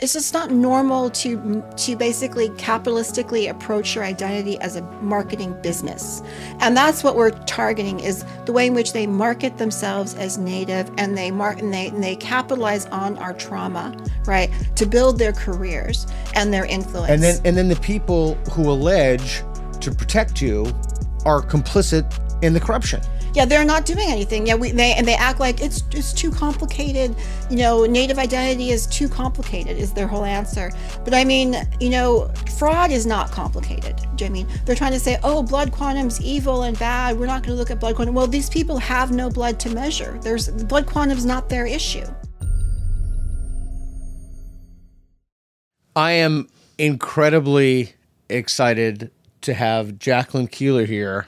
it's just not normal to to basically capitalistically approach your identity as a marketing business and that's what we're targeting is the way in which they market themselves as native and they mark and they, and they capitalize on our trauma right to build their careers and their influence And then and then the people who allege to protect you are complicit in the corruption. Yeah they're not doing anything. Yeah we they and they act like it's it's too complicated. You know native identity is too complicated is their whole answer. But i mean you know fraud is not complicated do you know i mean they're trying to say oh blood quantum's evil and bad. We're not going to look at blood quantum. Well these people have no blood to measure. There's blood quantum's not their issue. I am incredibly excited to have Jacqueline Keeler here,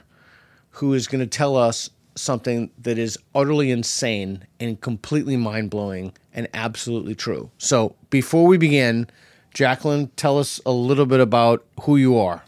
who is going to tell us something that is utterly insane and completely mind blowing and absolutely true. So, before we begin, Jacqueline, tell us a little bit about who you are.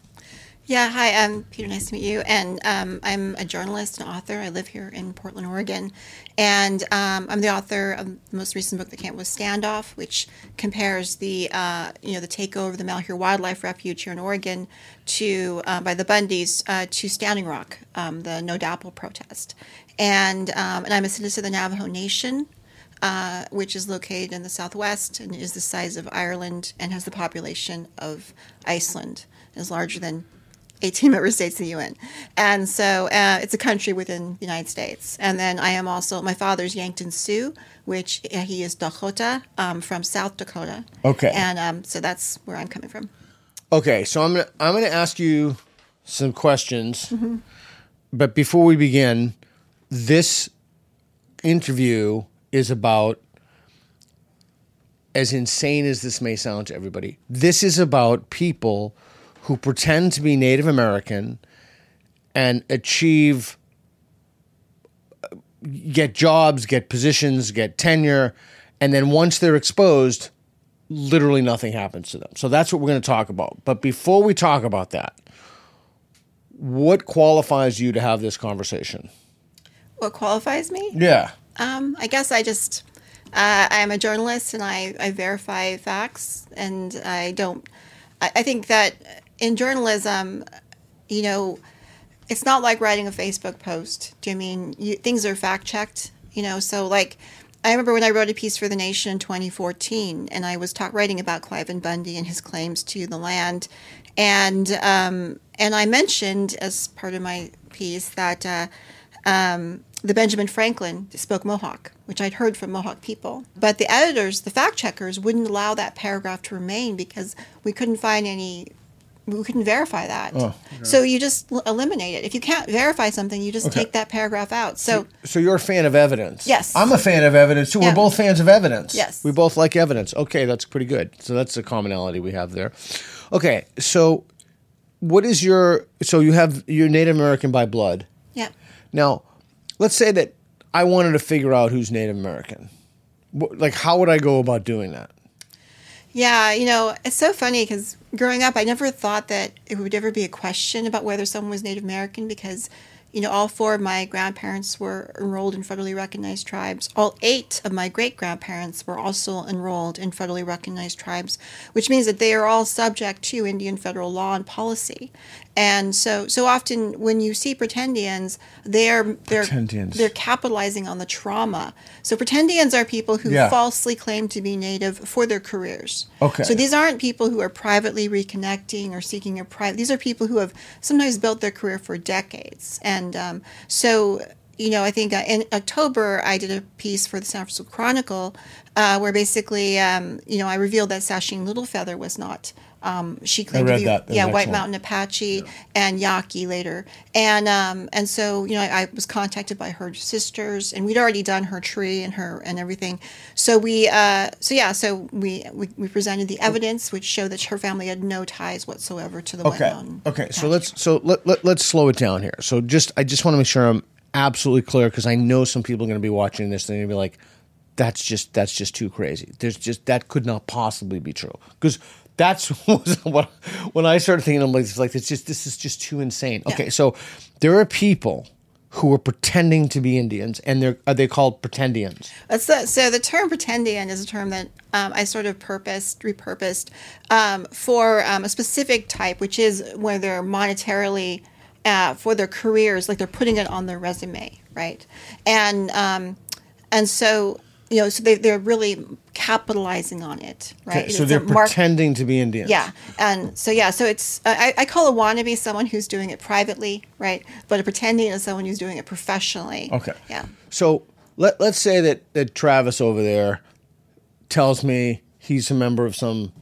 Yeah, hi, I'm Peter. Nice to meet you. And um, I'm a journalist and author. I live here in Portland, Oregon. And um, I'm the author of the most recent book that came was Standoff, which compares the uh, you know the takeover of the Malheur Wildlife Refuge here in Oregon to uh, by the Bundys uh, to Standing Rock, um, the No DAPL protest. And um, and I'm a citizen of the Navajo Nation. Uh, which is located in the southwest and is the size of Ireland and has the population of Iceland. Is larger than 18 member states in the UN. And so uh, it's a country within the United States. And then I am also, my father's Yankton Sioux, which uh, he is Dakota um, from South Dakota. Okay. And um, so that's where I'm coming from. Okay, so I'm gonna I'm gonna ask you some questions, but before we begin, this interview is about as insane as this may sound to everybody. This is about people who pretend to be Native American and achieve get jobs, get positions, get tenure, and then once they're exposed, literally nothing happens to them. So that's what we're going to talk about. But before we talk about that, what qualifies you to have this conversation? What qualifies me? Yeah. Um, I guess I just, uh, I am a journalist and I, I verify facts and I don't, I, I think that in journalism, you know, it's not like writing a Facebook post. Do you mean you, things are fact checked? You know, so like I remember when I wrote a piece for the Nation in 2014, and I was talk, writing about Cliven Bundy and his claims to the land, and um, and I mentioned as part of my piece that uh, um, the Benjamin Franklin spoke Mohawk, which I'd heard from Mohawk people, but the editors, the fact checkers, wouldn't allow that paragraph to remain because we couldn't find any we couldn't verify that. Oh, So you just l- eliminate it. If you can't verify something, you just take that paragraph out. So So you're a fan of evidence. Yes. I'm a fan of evidence too. Yeah. We're both fans of evidence. Yes. We both like evidence. Okay, that's pretty good. So that's a commonality we have there. Okay, so what is your so you have you're Native American by blood. yeah, Now, let's say that I wanted to figure out who's Native American. Like, how would I go about doing that? yeah. You know, it's so funny because growing up, I never thought that it would ever be a question about whether someone was Native American because. You know, all four of my grandparents were enrolled in federally recognized tribes. All eight of my great grandparents were also enrolled in federally recognized tribes, which means that they are all subject to Indian federal law and policy. And so, so often when you see pretendians, they're they're Pretendians. they're capitalizing on the trauma. So pretendians are people who Yeah. falsely claim to be native for their careers. Okay. So these aren't people who are privately reconnecting or seeking a private. These are people who have sometimes built their career for decades. And um, so, you know, I think uh, in October I did a piece for the San Francisco Chronicle uh, where basically, um, you know, I revealed that Sacheen Littlefeather was not. Um, she claimed to be, that. Yeah, White. Mountain Apache and Yaqui later, and um, and so you know I, I was contacted by her sisters, and we'd already done her tree and her and everything. So we, uh, so yeah, so we, we we presented the evidence which showed that her family had no ties whatsoever to the White Mountain. Okay. So let's so let, let let's slow it down here. So just I just want to make sure I'm absolutely clear because I know some people are going to be watching this and they're going to be like, "That's just that's just too crazy." There's just that could not possibly be true because that's what when I started thinking I'm like it's like it's just this is just too insane. Okay. So there are people who are pretending to be Indians, and they're are they called pretendians? The, so the term pretendian is a term that um, I sort of purposed, repurposed um, for um, a specific type, which is where they're monetarily uh, for their careers, like they're putting it on their resume, right? And um, and so you know, so they they're really capitalizing on it, right? Okay, so It's they're mark- pretending to be Indians. Yeah, and so yeah, so it's I, I call a wannabe someone who's doing it privately, right? But a pretending is someone who's doing it professionally. Okay. Yeah. So let let's say that that Travis over there tells me he's a member of some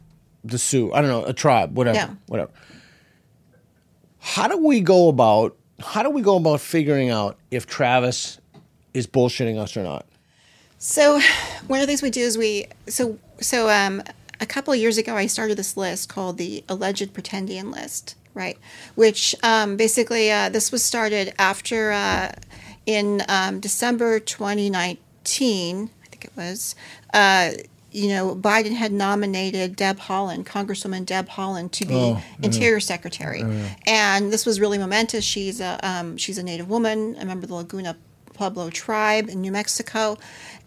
the Sioux. I don't know a tribe, whatever, Yeah. whatever. How do we go about how do we go about figuring out if Travis is bullshitting us or not? So one of the things we do is we so so um, a couple of years ago I started this list called the alleged pretendian list, right? Which um, basically uh, this was started after uh, in um, December 2019, I think it was. Uh, you know, Biden had nominated Deb Haaland, Congresswoman Deb Haaland, to be Oh, Interior Secretary, and this was really momentous. She's a um, she's a Native woman, a member of the Laguna Pueblo tribe in New Mexico,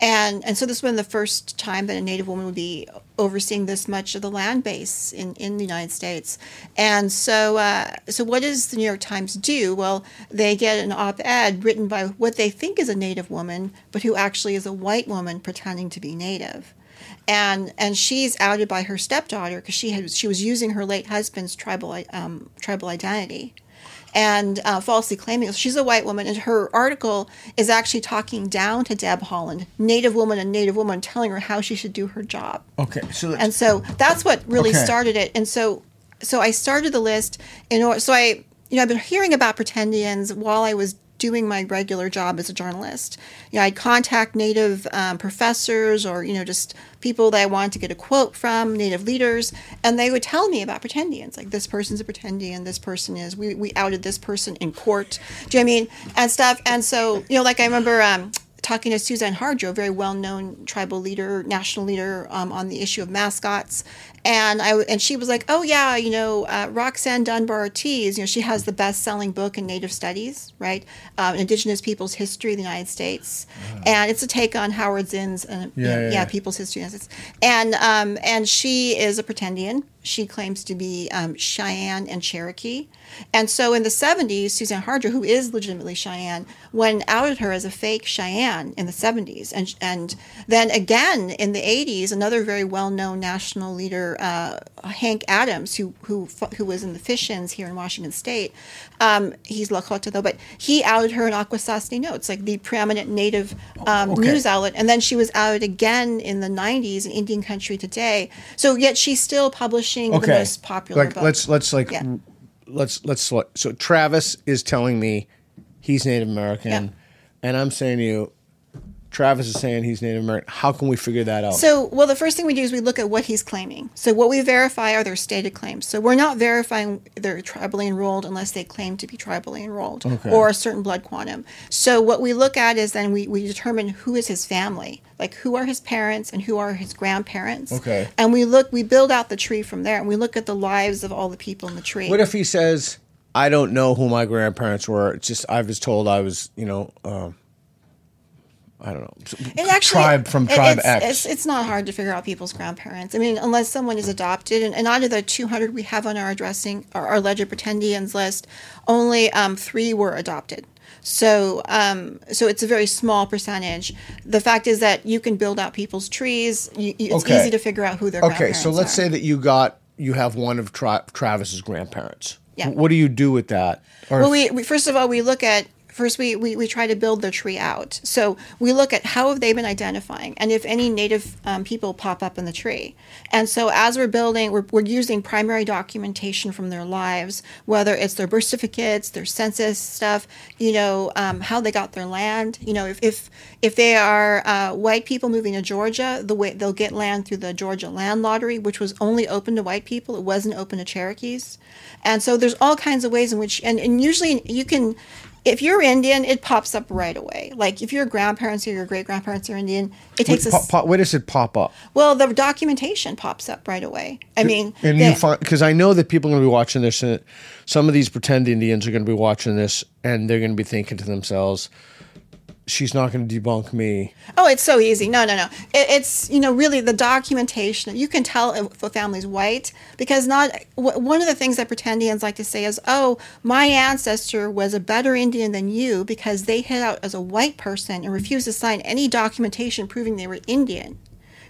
and and so this was the first time that a Native woman would be overseeing this much of the land base in, in the United States. And so uh, so what does the New York Times do? Well, they get an op-ed written by what they think is a Native woman, but who actually is a white woman pretending to be Native. And, and she's outed by her stepdaughter because she had she was using her late husband's tribal um, tribal identity and uh, falsely claiming she's a white woman. And her article is actually talking down to Deb Haaland, Native woman and Native woman, telling her how she should do her job. Okay, so And so that's what really Okay. started it. And so, so I started the list in order. So I, you know, I've been hearing about pretendians while I was doing my regular job as a journalist. You know, I'd contact Native um, professors or you know just people that I wanted to get a quote from, Native leaders, and they would tell me about pretendians. Like this person's a pretendian, this person is. We we outed this person in court. Do you know I mean? And stuff. And so you know, like I remember. Um, talking to Suzanne Harjo, a very well-known tribal leader, national leader um, on the issue of mascots, and I and she was like, "Oh yeah, you know, uh, Roxanne Dunbar Ortiz, you know, she has the best-selling book in Native Studies, right, um, Indigenous Peoples' History of the United States, and it's a take on Howard Zinn's, uh, Yeah, yeah, yeah, yeah. People's History, of the United States. and um, and she is a pretendian. She claims to be um, Cheyenne and Cherokee. And so in the 70s, Suzanne Harjo, who is legitimately Cheyenne, when outed her as a fake Cheyenne in the 70s. And, and then again in the 80s, another very well known national leader, uh, Hank Adams, who, who, who was in the Fish-ins here in Washington State, um, he's Lakota though, but he outed her in Akwesasne Notes, like the preeminent native um, Okay. news outlet. And then she was outed again in the 90s in Indian Country Today. So yet she's still publishing the okay, most popular like book. let's let's like Yeah. let's let's so Travis is telling me he's Native American, Yeah. and I'm saying to you, Travis is saying he's Native American. How can we figure that out? So, well, the first thing we do is we look at what he's claiming. So, what we verify are their stated claims. So, we're not verifying they're tribally enrolled unless they claim to be tribally enrolled Okay. or a certain blood quantum. So, what we look at is then we, we determine who is his family, like who are his parents and who are his grandparents. Okay. And we look, we build out the tree from there and we look at the lives of all the people in the tree. What if he says, "I don't know who my grandparents were. It's just I was told I was, you know, um, I don't know, It actually, tribe from tribe it's, X." It's, it's not hard to figure out people's grandparents. I mean, unless someone is adopted, and, and out of the 200 we have on our addressing our, our alleged pretendians list, only um, three were adopted. So, um, so it's a very small percentage. The fact is that you can build out people's trees. You, you- it's Okay. easy to figure out who their okay, so let's are. say that you got you have one of Tra- Travis's grandparents. Yeah. What do you do with that? Or Well, we, we first of all we look at first we, we, we try to build the tree out. So we look at how have they been identifying and if any native um, people pop up in the tree. And so as we're building, we're, we're using primary documentation from their lives, whether it's their birth certificates, their census stuff, you know, um, how they got their land. You know, if if, if they are uh, white people moving to Georgia, the way they'll get land through the Georgia Land Lottery, which was only open to white people. It wasn't open to Cherokees. And so there's all kinds of ways in which, and, and usually you can, if you're Indian, it pops up right away. Like if your grandparents or your great grandparents are Indian, it takes Wait, a pop, pop, where does it pop up? well, the documentation pops up right away. I mean, And they- you find because I know that people are going to be watching this, and some of these pretend Indians are going to be watching this, and they're going to be thinking to themselves, "She's not going to debunk me." Oh, it's so easy. No, no, no. It, it's you know really the documentation. You can tell if a family's white because not w- one of the things that pretendians like to say is, "Oh, my ancestor was a better Indian than you because they hid out as a white person and refused to sign any documentation proving they were Indian."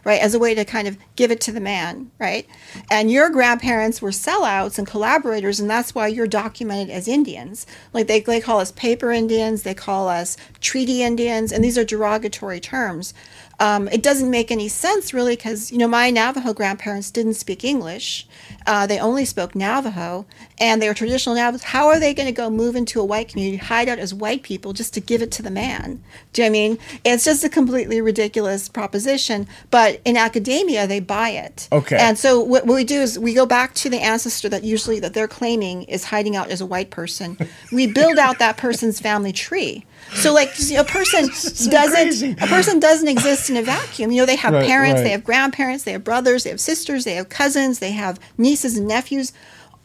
Right, as a way to kind of give it to the man, right? And your grandparents were sellouts and collaborators, and that's why you're documented as Indians. Like they, they call us paper Indians, they call us treaty Indians, and these are derogatory terms. Um, it doesn't make any sense really because you know my Navajo grandparents didn't speak English; uh, they only spoke Navajo, and they were traditional Navajos. How are they going to go move into a white community, hide out as white people, just to give it to the man? Do you know I mean? It's just a completely ridiculous proposition. But in academia, they buy it. Okay. And so what, what we do is we go back to the ancestor that usually that they're claiming is hiding out as a white person. We build out that person's family tree. So like a person doesn't crazy. a person doesn't exist in a vacuum. You know, they have Right, parents, right. they have grandparents, they have brothers, they have sisters, they have cousins, they have nieces and nephews.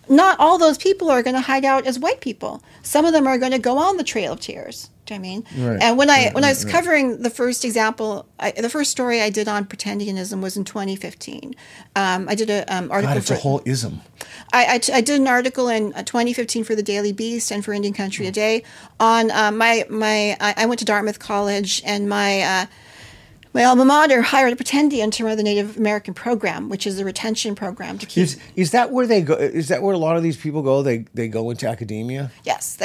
Not all those people are going to hide out as white people. Some of them are going to go on the Trail of Tears. Do you know what I mean? Right, And when I right, when I was covering the first example, I, the first story I did on pretendianism was in 2015. Um, I did a um, article God, it's for a whole ism. I, I, I did an article in uh, 2015 for the Daily Beast and for Indian Country Today on uh, my my. I, I went to Dartmouth College and my uh, my alma mater hired a pretendian to run the Native American program, which is a retention program to keep. Is is that where they go? Is that where a lot of these people go? They they go into academia. Yes,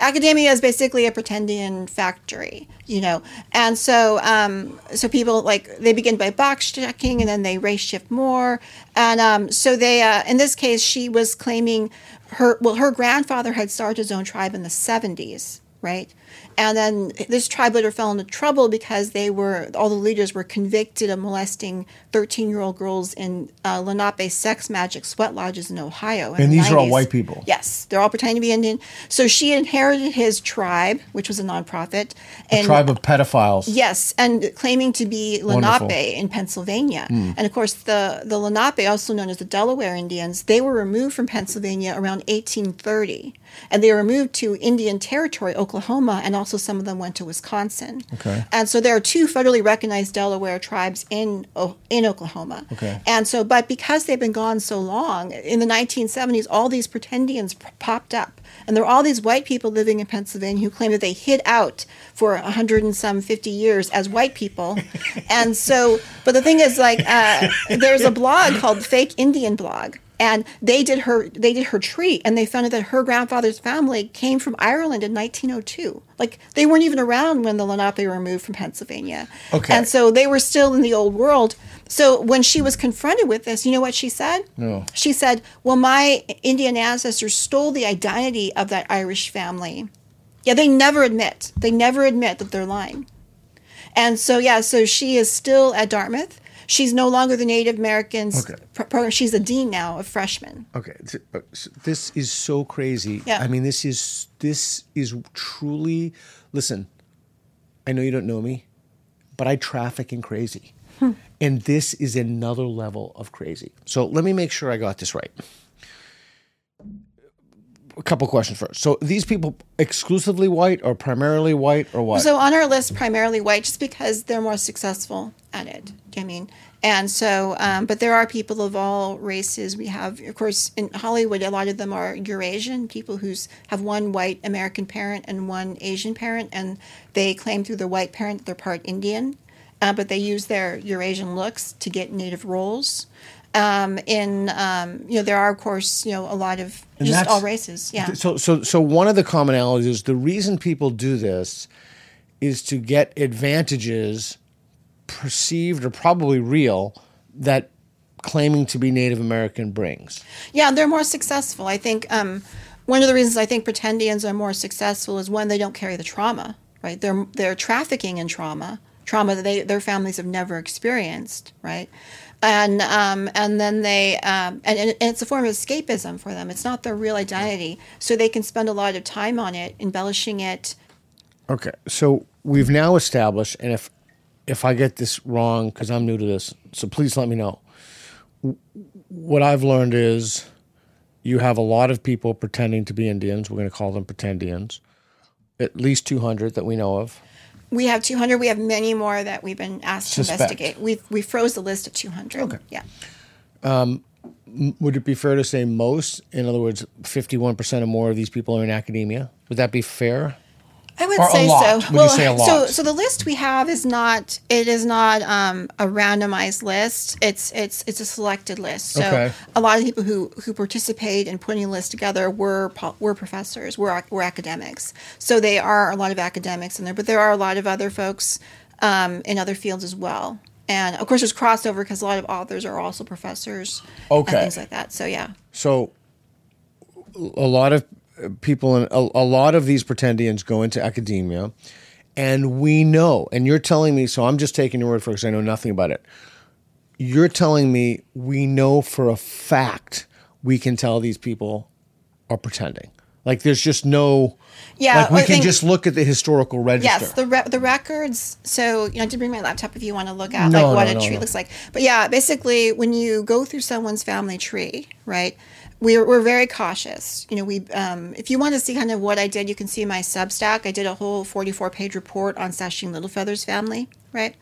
academia is basically a pretendian factory, you know, and so um, so people like they begin by box checking and then they race shift more, and um, so they uh, in this case she was claiming her well her grandfather had started his own tribe in the seventies, right, and then this tribe later fell into trouble because they were all the leaders were convicted of molesting thirteen year old girls in uh, Lenape sex magic sweat lodges in Ohio, in And the these are all white people? Yes, they're all pretending to be Indian. So she inherited his tribe, which was a nonprofit, and Tribe of pedophiles. yes, and claiming to be Wonderful. Lenape in Pennsylvania. And of course, the the Lenape, also known as the Delaware Indians, they were removed from Pennsylvania around 1830, and they were moved to Indian Territory, Oklahoma, and also some of them went to Wisconsin. Okay. And so there are two federally recognized Delaware tribes in in Oklahoma. Okay. And so, but because they've been gone so long, in the 1970s, all these pretendians popped up. And there are all these white people living in Pennsylvania who claim that they hid out for a hundred and some 50 years as white people. and so, but the thing is, like, uh, there's a blog called Fake Indian Blog. And they did her they did her tree and they found out that her grandfather's family came from Ireland in 1902. Like they weren't even around when the Lenape were moved from Pennsylvania. Okay. And so they were still in the old world. So when she was confronted with this, you know what she said? No. She said, Well, my Indian ancestors stole the identity of that Irish family. Yeah, they never admit. They never admit that they're lying. And so, yeah, so she is still at Dartmouth. She's no longer the Native Americans Okay. pro- program. She's a dean now of freshmen. Okay, uh, this is so crazy. Yeah. I mean, this is this is truly. Listen, I know you don't know me, but I traffic in crazy, and this is another level of crazy. So let me make sure I got this right. A couple questions first. So these people exclusively white or primarily white or what? So on our list, primarily white, just because they're more successful at it. Do you know I mean? And so, um, but there are people of all races. We have, of course, in Hollywood, a lot of them are Eurasian people who have one white American parent and one Asian parent, and they claim through their white parent that they're part Indian, uh, but they use their Eurasian looks to get native roles. Um, in um, you know, there are of course you know a lot of And just all races. Yeah. So, so, so one of the commonalities is the reason people do this is to get advantages, perceived or probably real, that claiming to be Native American brings. Yeah, they're more successful. I think um, one of the reasons I think pretendians are more successful is when they don't carry the trauma, right? They're they're trafficking in trauma, trauma that they their families have never experienced, right? and um, and then they um, and, and it's a form of escapism for them. It's not their real identity, so they can spend a lot of time on it, embellishing it. Okay, so we've now established, and if if I get this wrong because I'm new to this, so please let me know. What I've learned is you have a lot of people pretending to be Indians. We're going to call them pretendians. At least 200 that we know of. We have 200. We have many more that we've been asked Suspect. to investigate. We we froze the list at 200. Okay. Yeah. Um, would it be fair to say most? In other words, 51% or more of these people are in academia. Would that be fair? I would Or say so. Would you say So, so the list we have is not. It is not um, a randomized list. It's it's it's a selected list. So Okay. a lot of people who who participate in putting a list together were were professors, were were academics. So they are a lot of academics in there, but there are a lot of other folks um, in other fields as well. And of course, there's crossover because a lot of authors are also professors Okay. and things like that. So yeah. So, a lot of people, in, a, a lot of these pretendians go into academia, and we know, and you're telling me, so I'm just taking your word for it because I know nothing about it. You're telling me we know for a fact we can tell these people are pretending. Like there's just no, Yeah, like we can think- just look at the historical register. Yes, the re- the records. So you know, I did bring my laptop if you want to look at No, like what no, a no, tree looks like. But yeah, basically, when you go through someone's family tree, right? We're, we're very cautious. You know, we um, if you want to see kind of what I did, you can see my Substack. I did a whole 44 page report on Sacheen Littlefeather's family, right?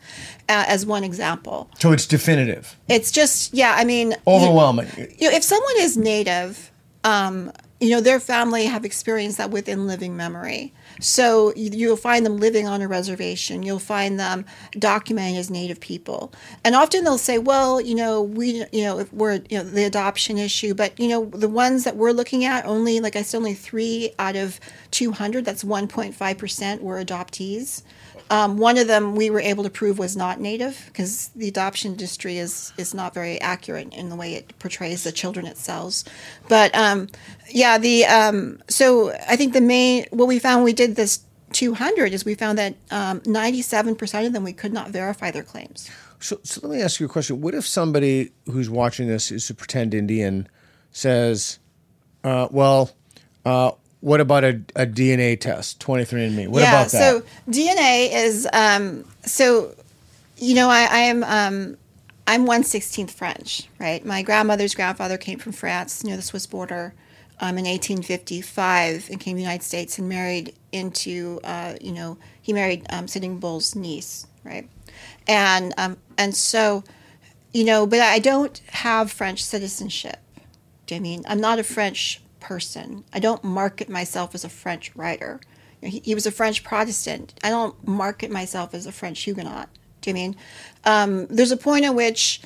Uh, as one example. so it's definitive, It's just yeah. I mean, you- overwhelming. you know, if someone is native, um, you know, their family have experienced that within living memory. So you, you'll find them living on a reservation. You'll find them documenting as native people, and often they'll say, "Well, you know, we, you know, if we're, you know, the adoption issue, but you know, the ones that we're looking at, only like I said, only three out of two hundred. That's one point five percent were adoptees." Um, one of them we were able to prove was not native because the adoption industry is is not very accurate in the way it portrays the children it sells. But um, yeah, the um, so I think the main what we found when we did this 200 is we found that um, 97% of them we could not verify their claims. So, so let me ask you a question. What if somebody who's watching this is a pretend Indian says, uh, well, uh, what about a, a DNA test, 23andMe? What yeah, about that? so DNA is um, so you know I, I am um, I'm one sixteenth French, right? My grandmother's grandfather came from France near the Swiss border um, in 1855 and came to the United States and married into uh, you know he married um, Sitting Bull's niece, right? And um, and so you know, but I don't have French citizenship. Do you know I mean? I'm not a French person. I don't market myself as a French writer. You know, He, he was a French Protestant. I don't market myself as a French Huguenot. Do you mean? Um, there's a point at which,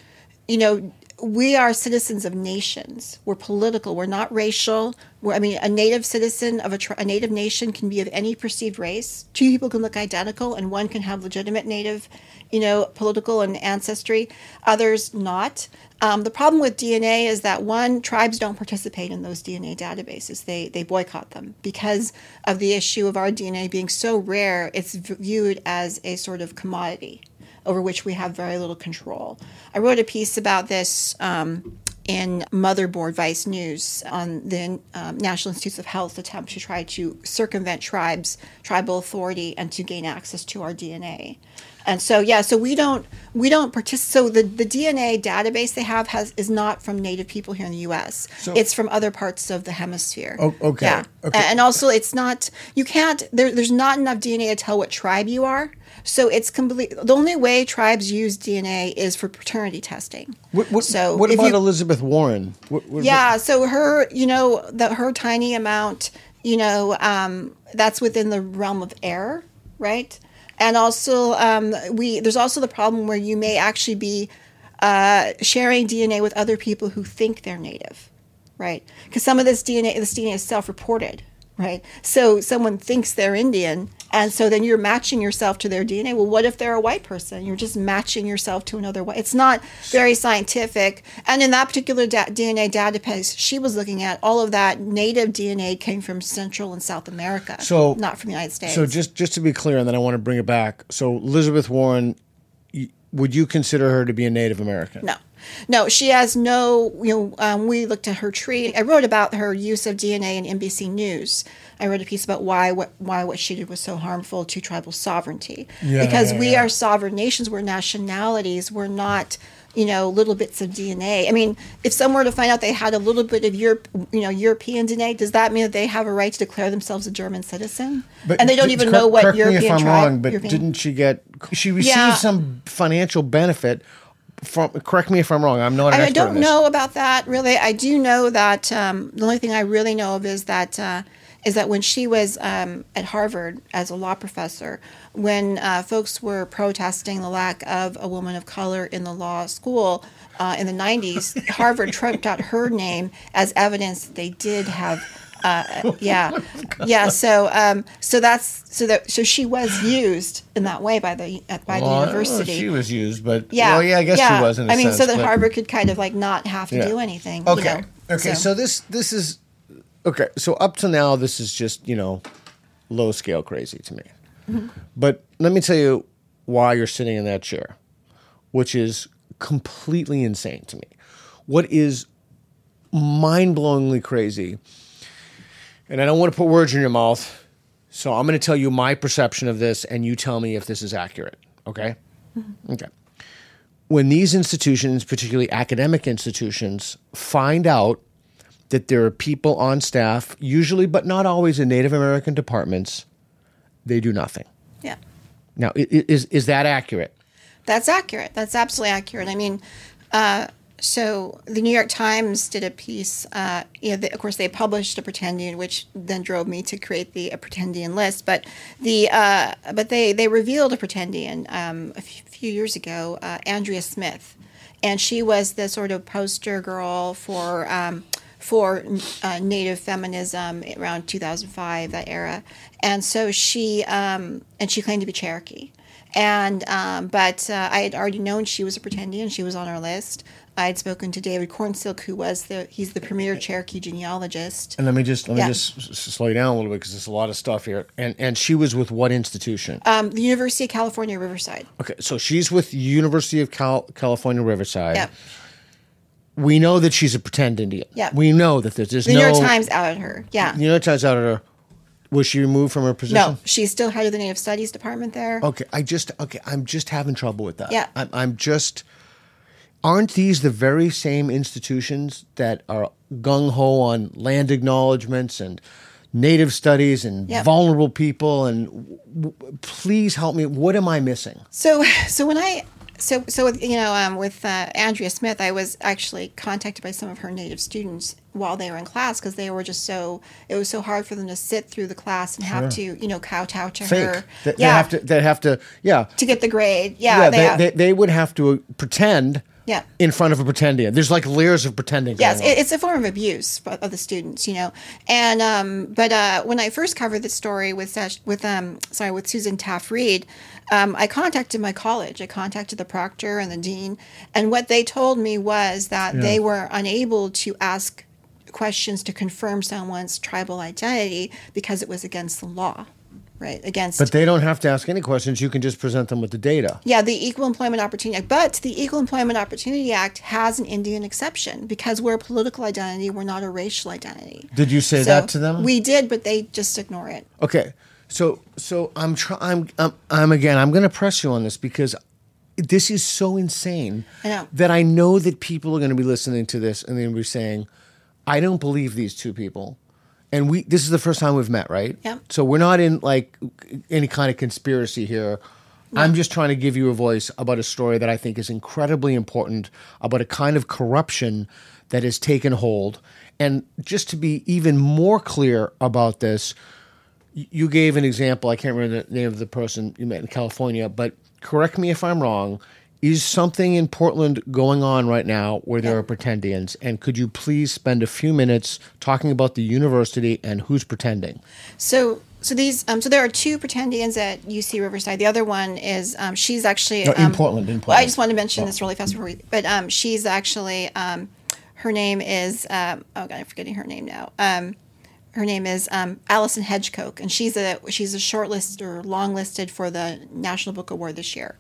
you know, we are citizens of nations. We're political. We're not racial. We're, I mean, a native citizen of a, a native nation can be of any perceived race. Two people can look identical, and one can have legitimate native, you know, political and ancestry. Others not. Um, the problem with DNA is that one, tribes don't participate in those DNA databases. They they boycott them because of the issue of our DNA being so rare. It's viewed as a sort of commodity over which we have very little control. I wrote a piece about this um, in Motherboard Vice News on the um, National Institutes of Health attempt to try to circumvent tribes, tribal authority, and to gain access to our DNA. And so, yeah, so we don't we don't participate. So the, the DNA database they have has is not from Native people here in the U.S. So- it's from other parts of the hemisphere. Oh, okay, Yeah, okay. and also it's not you can't there, there's not enough dna to tell what tribe you are so it's complete the only way tribes use dna is for paternity testing what, what, so what about you- Elizabeth Warren? What, what, yeah so her you know the her tiny amount you know um, that's within the realm of error right and also um, we there's also the problem where you may actually be uh, sharing dna with other people who think they're native right? Because some of this DNA, this DNA is self-reported, right? So someone thinks they're Indian, and so then you're matching yourself to their DNA. Well, what if they're a white person? You're just matching yourself to another white. It's not very scientific. And in that particular da- DNA database she was looking at, all of that native DNA came from Central and South America, So- not from the United States. So just just to be clear, and then I want to bring it back. So Elizabeth Warren, would you consider her to be a Native American? No, no, she has no. You know, um, we looked at her tree. I wrote about her use of DNA in NBC News. I wrote a piece about why what why what she did was so harmful to tribal sovereignty. Yeah, because yeah, we yeah. are sovereign nations. We're nationalities. We're not. You know, little bits of DNA. I mean, if someone were to find out they had a little bit of Europe, you know, European DNA, does that mean that they have a right to declare themselves a German citizen? But and they don't d- even cor- know what correct European me if I'm tribe. wrong, but European- didn't she get? She received Yeah. some financial benefit from. Correct me if I'm wrong. I'm not. I, don't know about that really. I do know that um, the only thing I really know of is that uh, is that when she was um, at Harvard as a law professor, when uh, folks were protesting the lack of a woman of color in the law school uh, in the '90s, Harvard trumped out her name as evidence that they did have. Uh, yeah, yeah. So, um, so that's so that so she was used in that way by the by Well, the I don't know if university. She was used, but Yeah. Well, yeah, I guess she was I mean, sense, so that but- Harvard could kind of like not have to Yeah. do anything. Okay. You know? Okay. So. this this is okay. So up to now, this is just you know low scale crazy to me. Mm-hmm. But let me tell you why you're sitting in that chair, which is completely insane to me. What is mind blowingly crazy, and I don't want to put words in your mouth, so I'm going to tell you my perception of this, and you tell me if this is accurate. Okay. Okay when these institutions, particularly academic institutions, find out that there are people on staff, usually but not always in Native American departments, they do nothing. yeah, Now, is is that accurate? that's accurate. That's absolutely accurate. I mean, uh, so the New York Times did a piece. Uh, you know, they, of course, they published a pretendian, which then drove me to create the a pretendian list. But the uh, but they they revealed a pretendian um, a f- few years ago, uh, Andrea Smith, and she was the sort of poster girl for. Um, for uh, Native feminism around 2005, that era, and so she um, and she claimed to be Cherokee, and um, but uh, I had already known she was a pretendian. She was on our list. I had spoken to David Cornsilk, who was the he's the premier Cherokee genealogist. And let me just let me Yeah. just s- s- slow you down a little bit because there's a lot of stuff here. And and she was with what institution? Um, the University of California, Riverside. okay, so she's with University of Cal- California Riverside. Yeah, We know that she's a pretend Indian. Yeah. We know that there's, there's the no. New York Times outed her. Yeah, The New York Times out of her. Was she removed from her position? no, she's still head of the Native Studies department there. Okay, I just okay. I'm just having trouble with that. Yeah. I'm, I'm just. Aren't these the very same institutions that are gung ho on land acknowledgments and native studies and Yeah. vulnerable people? And w- w- please help me. What am I missing? So, so when I, so so with, you know, um, with uh, Andrea Smith, I was actually contacted by some of her native students while they were in class because they were just so it was so hard for them to sit through the class and have to you know kowtow to Fake. her. They, they yeah, have to. They have to. Yeah. to get the grade. Yeah, Yeah. they, They, have- they, they would have to uh, pretend. Yeah. In front of a pretendian. There's like layers of pretending. Yes, going on. it, it's a form of abuse of the students, you know. And um, but uh, when I first covered this story with with um, sorry with Susan Taffe Reed, um, I contacted my college. I contacted the proctor and the dean, and what they told me was that they were unable to ask questions to confirm someone's tribal identity because it was against the law, right? Against But they don't have to ask any questions. You can just present them with the data. yeah, the Equal Employment Opportunity Act. But the Equal Employment Opportunity Act has an Indian exception because we're a political identity, we're not a racial identity. Did you say So that to them? We did, but they just ignore it. Okay, so so I'm trying. I'm, I'm I'm again. I'm going to press you on this because this is so insane I know. that I know that people are going to be listening to this and they're going to be saying, "I don't believe these two people." And we this is the first time we've met, right? Yeah. So we're not in like any kind of conspiracy here. I'm just trying to give you a voice about a story that I think is incredibly important about a kind of corruption that has taken hold. And just to be even more clear about this, you gave an example. I can't remember the name of the person you met in California, but correct me if I'm wrong. Is something in Portland going on right now where there are pretendians? And could you please spend a few minutes talking about the university and who's pretending? So, so these, um, so there are two pretendians at UC Riverside. The other one is, um, she's actually No, in um, Portland, in well, I just wanted to mention this really fast before we, but um, she's actually, um, her name is, um, oh god, I'm forgetting her name now. Um, her name is um, Allison Hedge Coke, and she's a she's a shortlisted or longlisted for the National Book Award this year,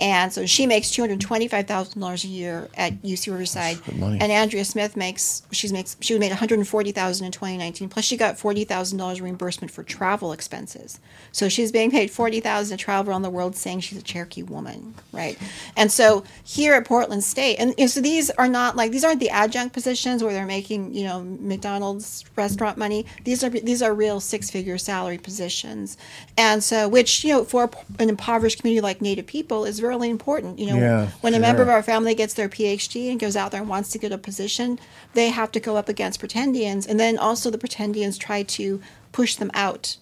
and so she makes two hundred twenty five thousand dollars a year at UC Riverside, and Andrea Smith makes she's makes she made one hundred forty thousand in twenty nineteen, plus she got forty thousand dollars reimbursement for travel expenses, so she's being paid forty thousand to travel around the world, saying she's a Cherokee woman, right? And so here at Portland State, and, and so these are not like these aren't the adjunct positions where they're making you know McDonald's restaurant money. These are these are real six figure salary positions, and so which you know for an impoverished community like Native people is really important. You know, Yeah, when a member of our family gets their PhD and goes out there and wants to get a position, they have to go up against pretendians, and then also the pretendians try to push them out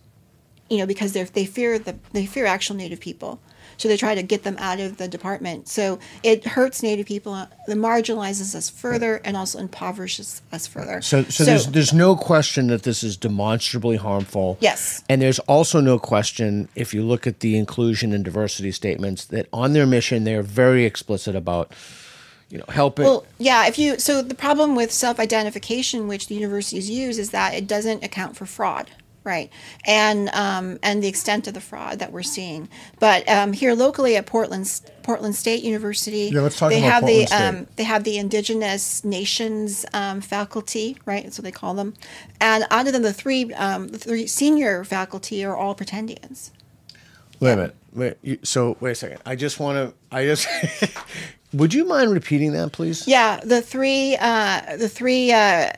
you know, because they they fear the they fear actual Native people, so they try to get them out of the department. So it hurts Native people, it marginalizes us further, and also impoverishes us further. So, so, there's there's no question that this is demonstrably harmful. Yes. And there's also no question if you look at the inclusion and diversity statements that on their mission they're very explicit about, you know, helping. Well, yeah. If you so the problem with self-identification, which the universities use, is that it doesn't account for fraud, right? And um, and the extent of the fraud that we're seeing. But um, here locally at Portland Portland State University, Yeah, let's talk they about have Portland the um, they have the Indigenous Nations um, faculty, right? That's what they call them. And out of them, the three um, the three senior faculty are all pretendians. wait a minute. Wait. You, so wait a second. I just want to. I just. would you mind repeating that, please? Yeah, the three uh, the three uh,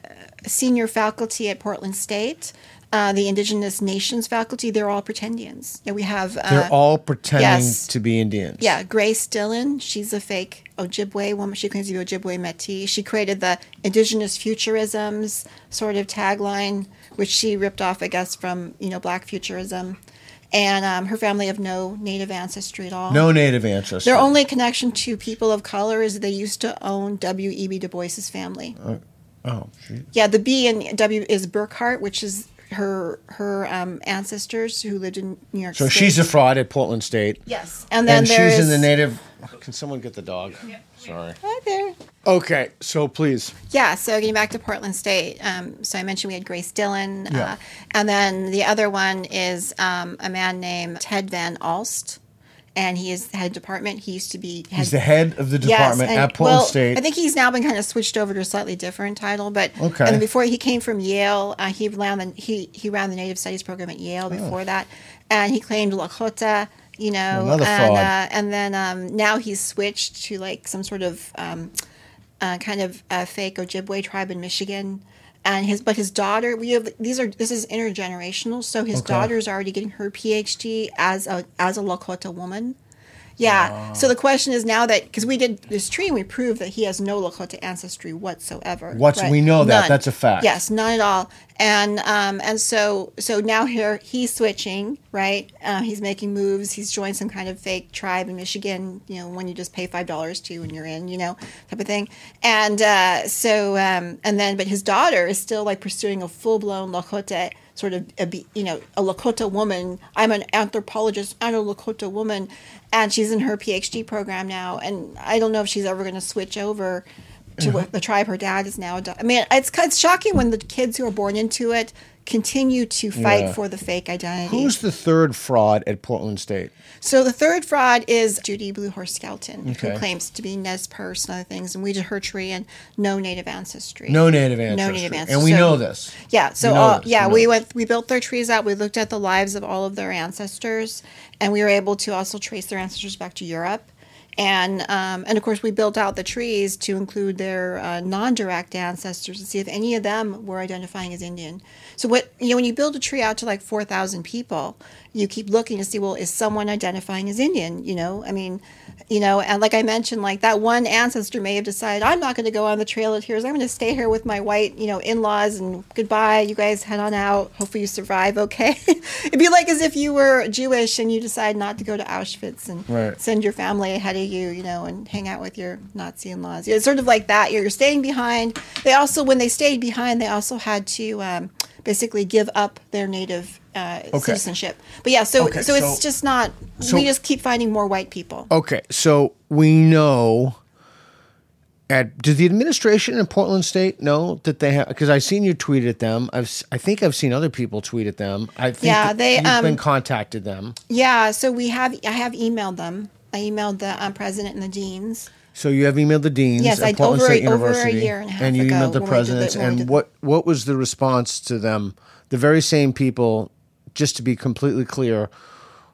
senior faculty at Portland State, uh, the Indigenous Nations faculty, they're all pretendians. Yeah, we have uh, They're all pretending yes. to be Indians. yeah, Grace Dillon, she's a fake Ojibwe woman. She claims to be Ojibwe Métis. She created the Indigenous Futurisms sort of tagline, which she ripped off, I guess, from you know Black Futurism. And um, her family have no Native ancestry at all. No native ancestry. Their only connection to people of color is they used to own W.E.B. Du Bois's family. Oh, gee. Yeah, the B in W is Burghardt, which is her her um, ancestors who lived in New York So State. she's a fraud at Portland State. yes, and then and there's she's in the native. Can someone get the dog? Sorry. Hi there. Okay, so please. Yeah, so getting back to Portland State, um, so I mentioned we had Grace Dillon, Yeah. uh, and then the other one is um, a man named Ted Van Alst, and he is head of department. He used to be head He's the head of the Yes, department and- at Portland well, State. I think he's now been kind of switched over to a slightly different title, but Okay. And before he came from Yale, uh, he ran the he he ran the Native Studies program at Yale before that, and he claimed Lakota, you know, and uh, and then um, now he's switched to like some sort of um, uh, kind of fake Ojibwe tribe in Michigan. And his, but his daughter, we have these are this is intergenerational. So his Okay. is already getting her PhD as a as a Lakota woman. Yeah. So the question is now that because we did this tree and we proved that he has no Lakota ancestry whatsoever. What's- we know that. That's a fact. Yes, none at all. And um and so so now here he's switching right. Uh, he's making moves. He's joined some kind of fake tribe in Michigan. You know when you just pay five dollars to and you're in. You know type of thing. And uh, so um and then but his daughter is still like pursuing a full blown Lakota sort of a, you know a Lakota woman. I'm an anthropologist. I'm a Lakota woman, and she's in her PhD program now. And I don't know if she's ever going to switch over to what the tribe her dad is now. I mean, it's it's shocking when the kids who are born into it continue to fight Yeah. for the fake identity. Who's the third fraud at Portland State? So the third fraud is Judy Bluehorse Skelton, Okay. who claims to be Nez Perce and other things, and we did her tree and no native ancestry. No native ancestry. No native ancestry. And we So- know this. Yeah. So We know all, this. yeah, We we this. went. We built their trees out. We looked at the lives of all of their ancestors, and we were able to also trace their ancestors back to Europe. And um, and of course, we built out the trees to include their uh, non-direct ancestors and see if any of them were identifying as Indian. So what you know, when you build a tree out to like four thousand people, you keep looking to see well, is someone identifying as Indian? You know, I mean, you know, and like I mentioned, like that one ancestor may have decided I'm not going to go on the Trail of Tears. I'm going to stay here with my white, you know, in-laws and goodbye. You guys head on out. Hopefully you survive. Okay. It'd be like as if you were Jewish and you decide not to go to Auschwitz and Right. send your family ahead you, you know, and hang out with your Nazi in-laws. It's sort of like that. You're, you're staying behind. They also, when they stayed behind, they also had to um, basically give up their native uh, citizenship. But yeah, so Okay, so it's so- just not. so- we just keep finding more white people. Okay, so we know at did the administration in Portland State know that they have because I've seen you tweet at them. I've I think I've seen other people tweet at them. I think Yeah, they, you've um, been contacted them. Yeah, so we have I have emailed them. I emailed the um, president and the deans. So you have emailed the deans Yes, at I- Portland over a- State over a University, year and a half and you ago emailed the presidents. and did- what what was the response to them? The very same people, just to be completely clear,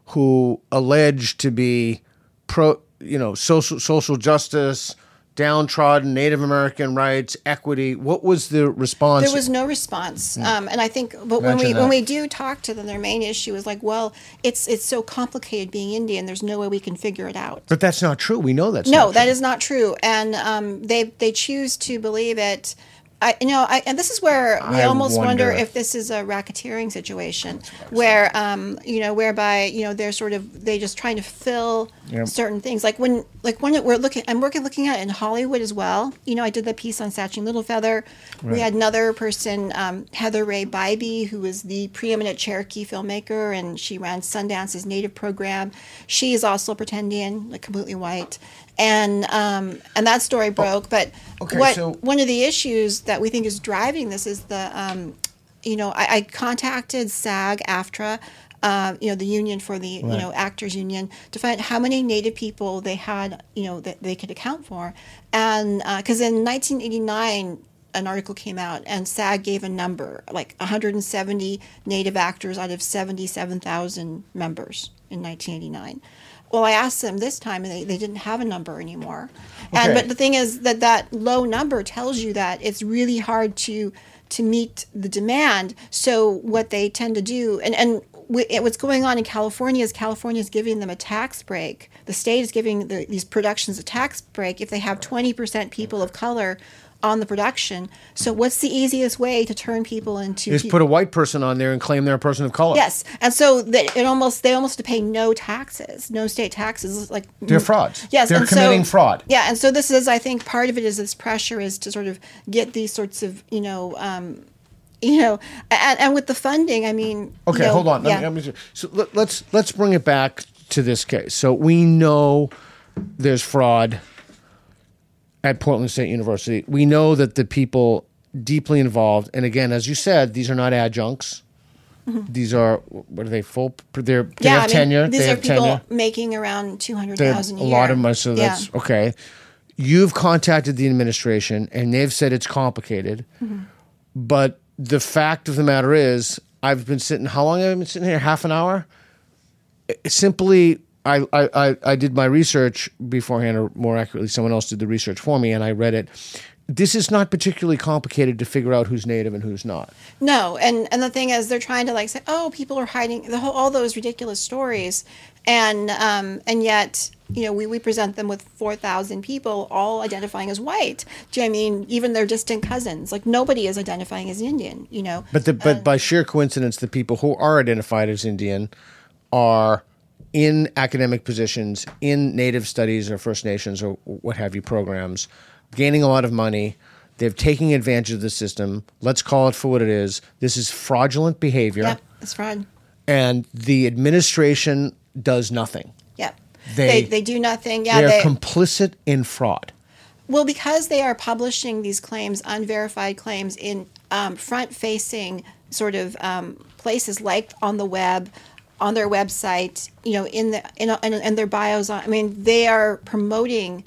who alleged to be pro, you know, social social justice, downtrodden, Native American rights, equity. What was the response? There was no response, um, and I think, but when we that. when we do talk to them, their main issue is like, well, it's it's so complicated being Indian. There's no way we can figure it out. but that's not true. We know that's No, that is not true, and um, they they choose to believe it. I, you know, I, and this is where we I almost wonder. wonder. if this is a racketeering situation, where um, you know, whereby you know they're sort of they just trying to fill Yep. certain things. Like when, like when we're looking, I'm working looking at it in Hollywood as well. You know, I did the piece on Sacheen Littlefeather. We had another person, um, Heather Rae Bybee, who is the preeminent Cherokee filmmaker, and she ran Sundance's Native program. She is also Pretendian, like completely white, and um, and that story broke. But Oh, okay, what so- one of the issues that we think is driving this is the, um, you know, I, I contacted SAG AFTRA. Uh, you know the union for the you know actors union to find how many native people they had you know that they could account for and because in 1989 an article came out and SAG gave a number like 170 native actors out of 77,000 members in 1989. Well, I asked them this time and they, they didn't have a number anymore. And but the thing is that that low number tells you that it's really hard to to meet the demand. So what they tend to do and and what's going on in California is California is giving them a tax break. The state is giving the, these productions a tax break if they have 20% people of color on the production. So what's the easiest way to turn people into Just put a white person on there and claim they're a person of color. Yes, and so that it almost they almost have to pay no taxes, no state taxes. Like They're frauds. Yes, They're and so- committing fraud. Yeah, and so this is, I think, part of it is this pressure is to sort of get these sorts of, you know, um, you know, and, and with the funding, I mean. you Okay, know, hold on. Let yeah. me- let me- so let, let's let's bring it back to this case. So we know there's fraud at Portland State University. We know that the people deeply involved, and again, as you said, these are not adjuncts. These are what are they full? They're they Mm-hmm. yeah, have I mean, tenure. These they are people tenure. making around two hundred thousand a a lot of money, so Yeah. that's okay. You've contacted the administration, and they've said it's complicated. Mm-hmm. But the fact of the matter is, I've been sitting. How long have I been sitting here? Half an hour. It- simply, I, I, I, did my research beforehand, or more accurately, someone else did the research for me, and I read it. This is not particularly complicated to figure out who's native and who's not. No, and and the thing is, they're trying to like say, oh, people are hiding the whole all those ridiculous stories, and um, and yet you know we, we present them with four thousand people all identifying as white. Do you know what I mean even their distant cousins? Like nobody is identifying as Indian. You know, But the, but by sheer coincidence, the people who are identified as Indian are in academic positions in Native studies or First Nations or what have you programs, gaining a lot of money. They're taking advantage of the system. Let's call it for what it is. This is fraudulent behavior, Yep, it's fraud. and the administration does nothing. Yep. They- They, they do nothing. Yeah, They're they, complicit in fraud. Well, because they are publishing these claims, unverified claims, in um, front facing sort of um, places like on the web, on their website, you know, in the in, in, in their bios. I mean, they are promoting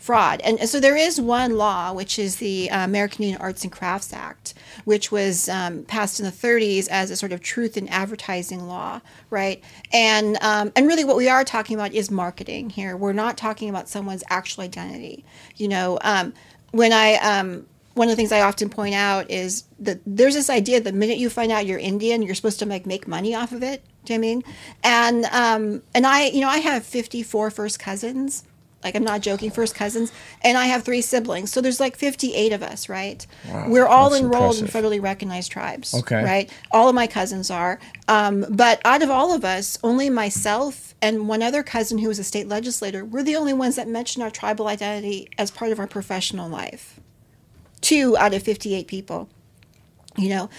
fraud. And so there is one law, which is the uh, American Indian Arts and Crafts Act, which was um, passed in the 30s as a sort of truth in advertising law, right? And um, and really, what we are talking about is marketing here. We're not talking about someone's actual identity. You know, um, when I um, one of the things I often point out is that there's this idea the minute you find out you're Indian, you're supposed to like make money off of it. Do you know what I mean? And um, and I, you know, I have 54 first cousins. Like I'm not joking, first cousins, and I have three siblings. So there's like 58 of us, right? Wow, We're all enrolled impressive. in federally recognized tribes. Okay. Right. All of my cousins are, um, but out of all of us, only myself and one other cousin who was a state legislator, we're the only ones that mention our tribal identity as part of our professional life two out of 58 people you know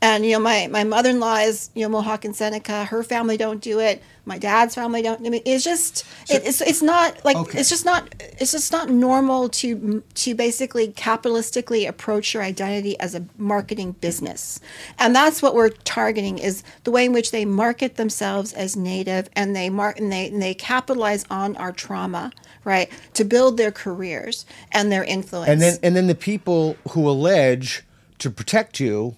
And you know, my my mother in law is you know Mohawk and Seneca. Her family don't do it. My dad's family don't. I mean, it's just it, it's it's not like Okay. it's just not it's just not normal to to basically capitalistically approach your identity as a marketing business, and that's what we're targeting is the way in which they market themselves as native and they mark and they and they capitalize on our trauma, right, to build their careers and their influence. And then and then the people who allege to protect you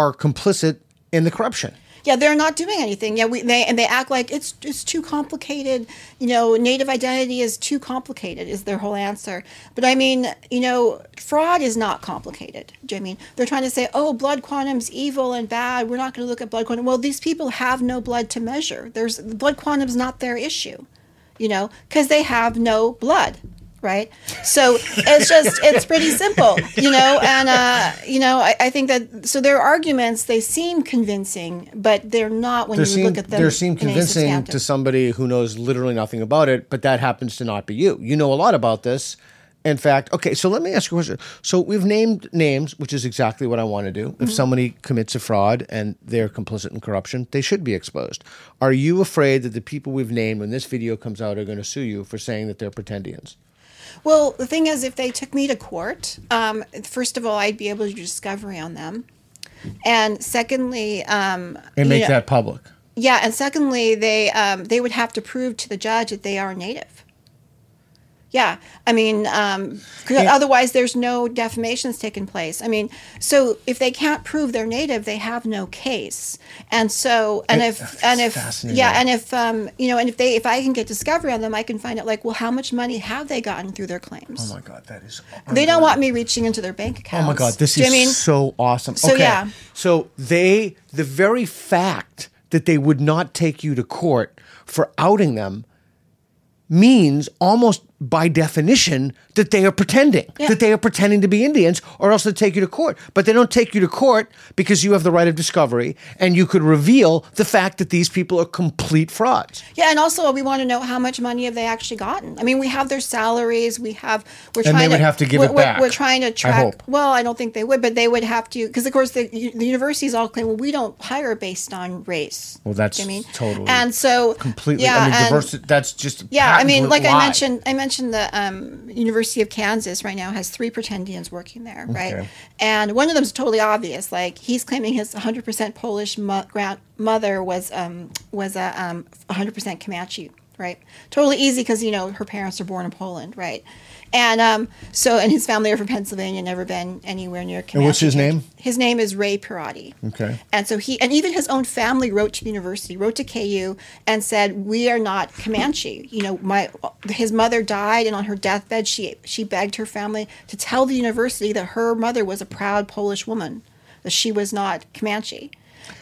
are complicit in the corruption. Yeah, they're not doing anything. Yeah, we they and they act like it's it's too complicated. You know, native identity is too complicated. Is their whole answer? But I mean, you know, fraud is not complicated. Do you know I mean they're trying to say, oh, blood quantum's evil and bad. We're not going to look at blood quantum. Well, these people have no blood to measure. There's blood quantum's not their issue. You know, because they have no blood. Right, so it's just it's pretty simple, you know, and uh, you know I, I think that so their arguments they seem convincing, but they're not when They you seem look at them. they seem convincing to somebody who knows literally nothing about it, but that happens to not be you. You know a lot about this. In fact, okay, so let me ask you a question. So we've named names, which is exactly what I want to do. Mm-hmm. If somebody commits a fraud and they're complicit in corruption, they should be exposed. Are you afraid that the people we've named when this video comes out are going to sue you for saying that they're pretendians? Well, the thing is, if they took me to court, um, first of all, I'd be able to do discovery on them, and secondly, um, And make know- that public. yeah, and secondly, they um, they would have to prove to the judge that they are native. Yeah, I mean, um, otherwise there's no defamations taking place. I mean, so if they can't prove they're native, they have no case. And so, and Hey, if and if yeah, and if um, you know, and if they if I can get discovery on them, I can find out like, well, how much money have they gotten through their claims? Oh my God, that is. they don't want me reaching into their bank accounts. Oh my God, this Do is I mean? so awesome. So, okay. yeah. So they, the very fact that they would not take you to court for outing them means almost by definition that they are pretending, Yeah. that they are pretending to be Indians, or else they take you to court. But they don't take you to court because you have the right of discovery and you could reveal the fact that these people are complete frauds. Yeah, and also we want to know how much money have they actually gotten. I mean, we have their salaries. We have we're And trying they would to, have to give we're, it we're- back, We're, trying to I track. hope. Well, I don't think they would, but they would have to because of course the, the universities all claim well we don't hire based on race. Well, that's you know I mean totally and so Completely. Yeah, I mean, and- diversity, that's just. Yeah, I mean, like I mentioned, I mentioned the um, University of Kansas right now has three pretendians working there, right? Okay. And one of them is totally obvious. Like he's claiming his 100% Polish mo- mother was um, was a um, 100% Comanche, right? Totally easy because you know her parents are born in Poland, right? And um, so, and his family are from Pennsylvania, never been anywhere near Comanche. And what's his name? His name is Ray Pierotti. Okay. And so he, and even his own family wrote to the university, wrote to KU, and said, "We are not Comanche. You know, my his mother died, and on her deathbed, she she begged her family to tell the university that her mother was a proud Polish woman, that she was not Comanche."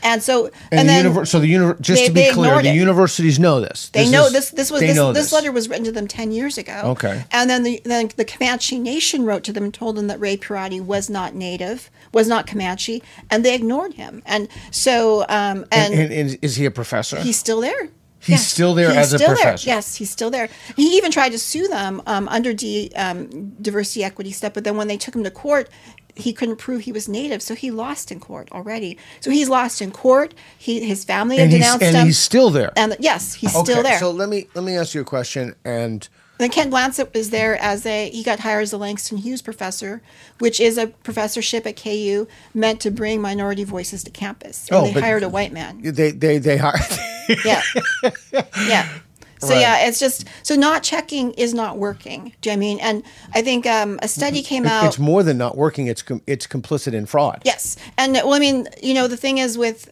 And so, And, and, the then univer- so the uni- just they- to be clear, the it. universities know this. they know is- this. This was they this, this letter was written to them ten years ago. Okay. And then the then the Comanche Nation wrote to them and told them that Ray Pierotti was not native, was not Comanche, and they ignored him. And so, um, and, And, and, is he a professor? he's still there. He's still there as a still there. professor. Yes, he's still there. He even tried to sue them um, under D, um, diversity equity stuff, but then when they took him to court, he couldn't prove he was native, so he lost in court already. So he's lost in court. He his family had and he's, denounced and him. he's still there. and yes, he's okay, still there. so let me let me ask you a question. And Then Ken Blanchett was there as a he got hired as a Langston Hughes professor, which is a professorship at KU meant to bring minority voices to campus. And Oh, they but- hired a white man. they they they hired. Yeah. yeah. So Right. yeah, it's just so not checking is not working. Do you know what I mean? And I think um, a study came out. it's more than not working. It's com- it's complicit in fraud. Yes, and well, I mean, you know, the thing is with,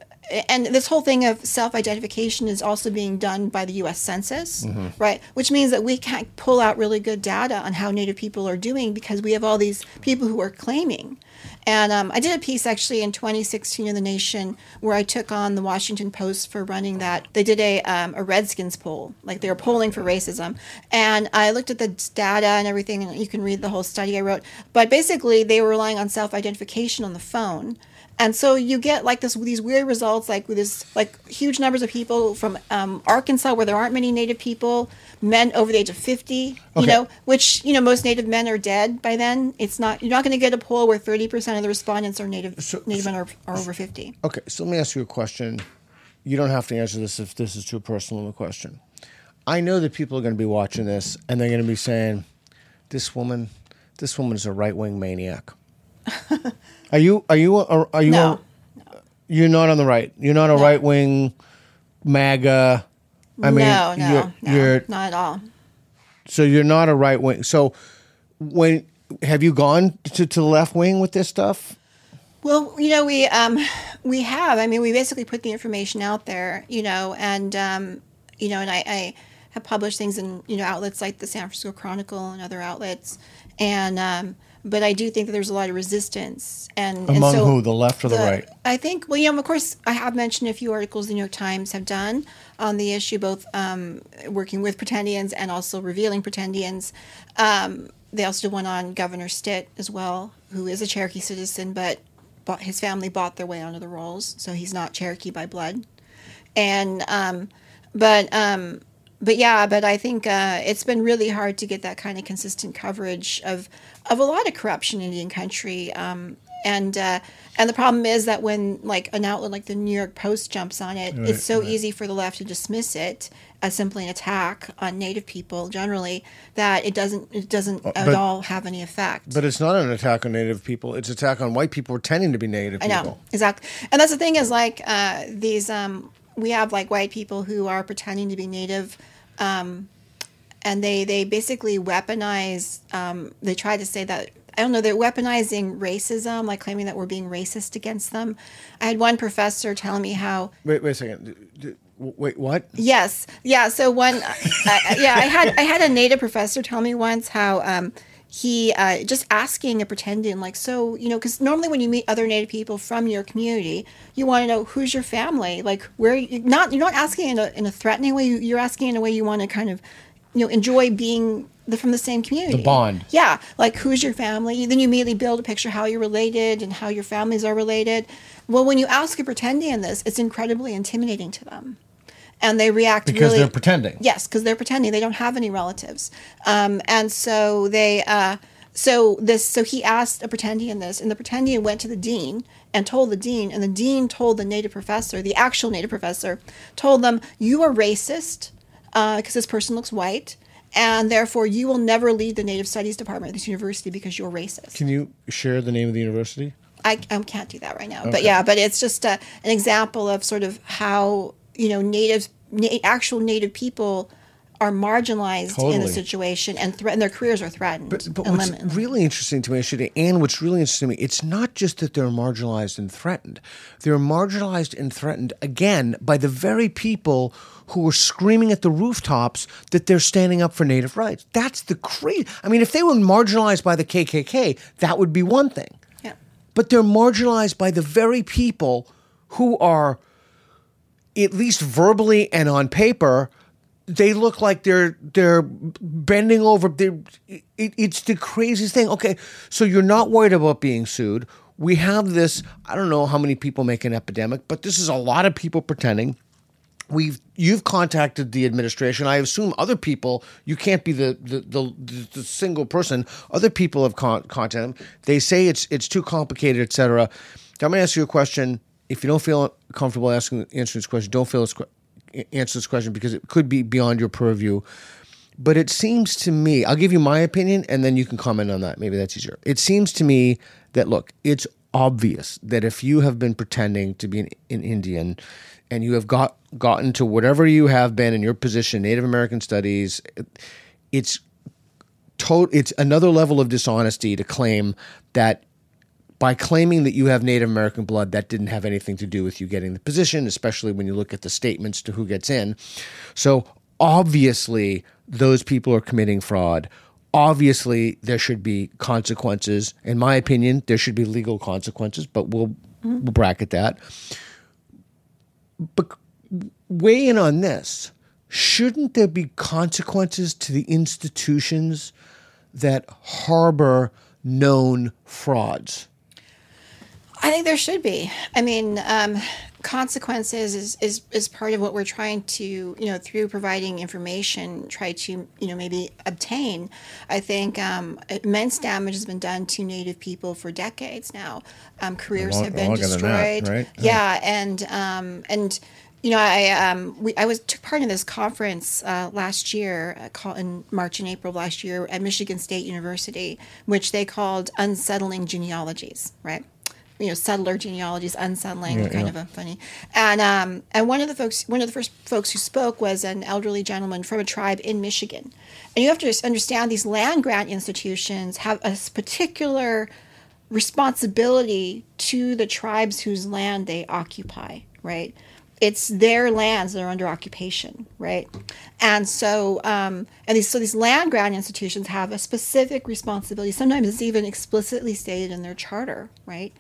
and this whole thing of self-identification is also being done by the U.S. Census, Mm-hmm. right? Which means that we can't pull out really good data on how Native people are doing because we have all these people who are claiming. And um, I did a piece actually in 2016 in the Nation where I took on the Washington Post for running that. They did a um, a Redskins poll, like they were polling for racism, and I looked at the data and everything, and you can read the whole study I wrote. But basically, they were relying on self-identification on the phone. And so you get like this these weird results, like with this like huge numbers of people from um, Arkansas, where there aren't many Native people, men over the age of fifty, you know, which you know most Native men are dead by then. It's not you're not going to get a poll where thirty percent of the respondents are native native men are, are over 50. Okay, so let me ask you a question. You don't have to answer this if this is too personal of a question. I know that people are going to be watching this and they're going to be saying, "This woman, this woman is a right wing maniac." are you? Are you? Are, are you? No. a- you're not on the right. You're not a right wing MAGA. I mean, no, no, you're, no, you're not at all. so you're not a right wing. So when have you gone to, to the left wing with this stuff? Well, you know, we um, we have. I mean, we basically put the information out there, you know, and um, you know, and I, I have published things in you know outlets like the San Francisco Chronicle and other outlets, and um, but I do think that there's a lot of resistance and and Among so who, the left or the, right? I think, well, you know, of course, I have mentioned a few articles the New York Times have done on the issue, both um, working with pretendians and also revealing pretendians. Um, they also did one on Governor Stitt as well, who is a Cherokee citizen, but bought, his family bought their way onto the rolls, so he's not Cherokee by blood. And, um, but, um, but yeah, but I think uh, it's been really hard to get that kind of consistent coverage of of a lot of corruption in Indian country. Um, and uh, and the problem is that when like an outlet like the New York Post jumps on it, it's so easy for the left to dismiss it as simply an attack on Native people generally that it doesn't it doesn't at but- all have any effect. But it's not an attack on Native people. It's attack on white people pretending to be Native I people. know exactly, and that's the thing is like uh, these. Um, we have like white people who are pretending to be native, um, and they they basically weaponize. Um, they try to say that I don't know. They're weaponizing racism, like claiming that we're being racist against them. I had one professor telling me how Wait, wait a second. D- d- Wait, what? Yes, yeah. So one, I, yeah, I had I had a native professor tell me once how um, he uh, just asking a pretending like so you know because normally when you meet other native people from your community you want to know who's your family like where you not you're not asking in a, in a threatening way you're asking in a way you want to kind of you know enjoy being the, from the same community The bond. yeah like who's your family then you immediately build a picture how you're related and how your families are related well when you ask a pretendian this it's incredibly intimidating to them and they react Because really they're pretending. Yes, because they're pretending they don't have any relatives, um, and so they. Uh, so this. So he asked a pretendian this, and the pretendian went to the dean and told the dean, and the dean told the native professor, the actual native professor, told them, "You are racist Uh, because this person looks white." And therefore, you will never lead the Native Studies department at this university because you're racist. Can you share the name of the university? I, I can't do that right now. But yeah, but it's just a, an example of sort of how you know native, na- actual native people are marginalized in the situation and threatened. Their careers are threatened. But, but what's limited. really interesting to me, Ashita, and what's really interesting to me, it's not just that they're marginalized and threatened. They're marginalized and threatened again by the very people who are screaming at the rooftops that they're standing up for native rights. That's the crazy. I mean, if they were marginalized by the KKK, that would be one thing. yeah. But they're marginalized by the very people who are, at least verbally and on paper, they look like they're they're bending over. They're, it, it's the craziest thing. Okay, so you're not worried about being sued. We have this. I don't know how many people make an epidemic, but this is a lot of people pretending. We've you've contacted the administration. I assume other people. You can't be the the, the, the single person. Other people have con- contacted them. They say it's it's too complicated, etc. I'm going to ask you a question. If you don't feel comfortable asking answering this question, don't feel answer this question because it could be beyond your purview. But it seems to me, I'll give you my opinion and then you can comment on that. Maybe that's easier. It seems to me that, look, it's obvious that if you have been pretending to be an, an Indian and you have got gotten to whatever you have been in your position, Native American studies, it's to- it's another level of dishonesty to claim that by claiming that you have Native American blood, that didn't have anything to do with you getting the position, especially when you look at the statements to who gets in. So obviously, those people are committing fraud. Obviously, there should be consequences. In my opinion, there should be legal consequences, but we'll, we'll bracket that. But weigh in on this. Shouldn't there be consequences to the institutions that harbor known frauds? I think there should be. I mean, um, consequences is, is is part of what we're trying to you know through providing information try to you know maybe obtain. I think um, immense damage has been done to native people for decades now. Um, careers Long- have been than that, destroyed. right? yeah. And um, and you know i um, we, i was took part in this conference uh, last year uh, in march and april of last year at michigan state university which they called unsettling genealogies right you know, settler genealogies, unsettling, Yeah, kind yeah. of a funny. And um, and one of the folks, one of the first folks who spoke was an elderly gentleman from a tribe in Michigan. And you have to understand these land grant institutions have a particular responsibility to the tribes whose land they occupy, right? It's their lands that are under occupation, right? And so, um, and these so these land grant institutions have a specific responsibility. Sometimes it's even explicitly stated in their charter, right?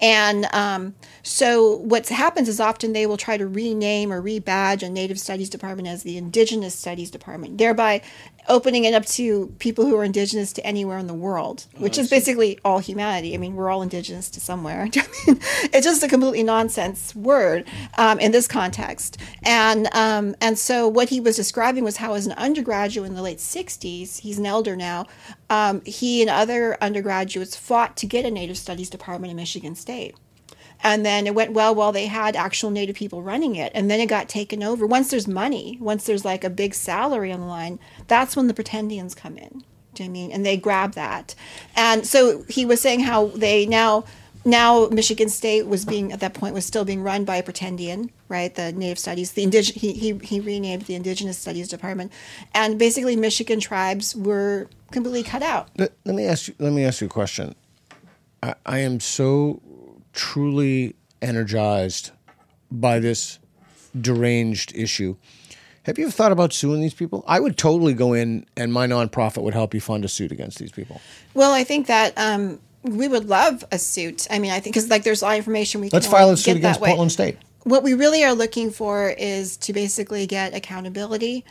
And um, so, what happens is often they will try to rename or rebadge a Native Studies department as the Indigenous Studies department, thereby opening it up to people who are indigenous to anywhere in the world, which is basically all humanity. I mean, we're all indigenous to somewhere. I mean, it's just a completely nonsense word um, in this context. And um, and so what he was describing was how, as an undergraduate in the late '60s, he's an elder now. Um, he and other undergraduates fought to get a Native Studies department in Michigan State. And then it went well while they had actual Native people running it. And then it got taken over. Once there's money, once there's like a big salary on the line, that's when the pretendians come in. Do you know I mean? And they grab that. And so he was saying how they now now Michigan State was being at that point was still being run by a pretendian, right? The Native Studies, the indig- he, he he renamed the Indigenous Studies Department, and basically Michigan tribes were completely cut out. Let, let me ask you. Let me ask you a question. I, I am so truly energized by this deranged issue. Have you ever thought about suing these people? I would totally go in, and my nonprofit would help you fund a suit against these people. Well, I think that um, we would love a suit. I mean, I think because like there's a lot of information we Let's can file a suit against way. Portland State. What we really are looking for is to basically get accountability.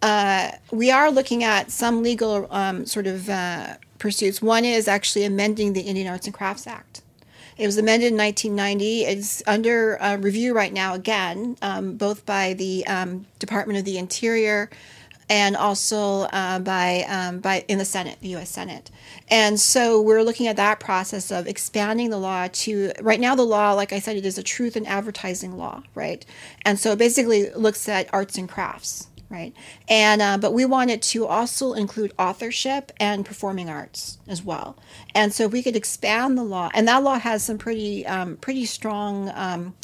Uh, we are looking at some legal um, sort of uh, pursuits. One is actually amending the Indian Arts and Crafts Act. It was amended in 1990. It's under uh, review right now again, um, both by the um, Department of the Interior and also uh, by um, by in the Senate, the U.S. Senate. And so we're looking at that process of expanding the law to right now. The law, like I said, it is a truth and advertising law, right? And so it basically looks at arts and crafts, right? And uh, but we wanted to also include authorship and performing arts as well. And so we could expand the law, and that law has some pretty um, pretty strong. Um,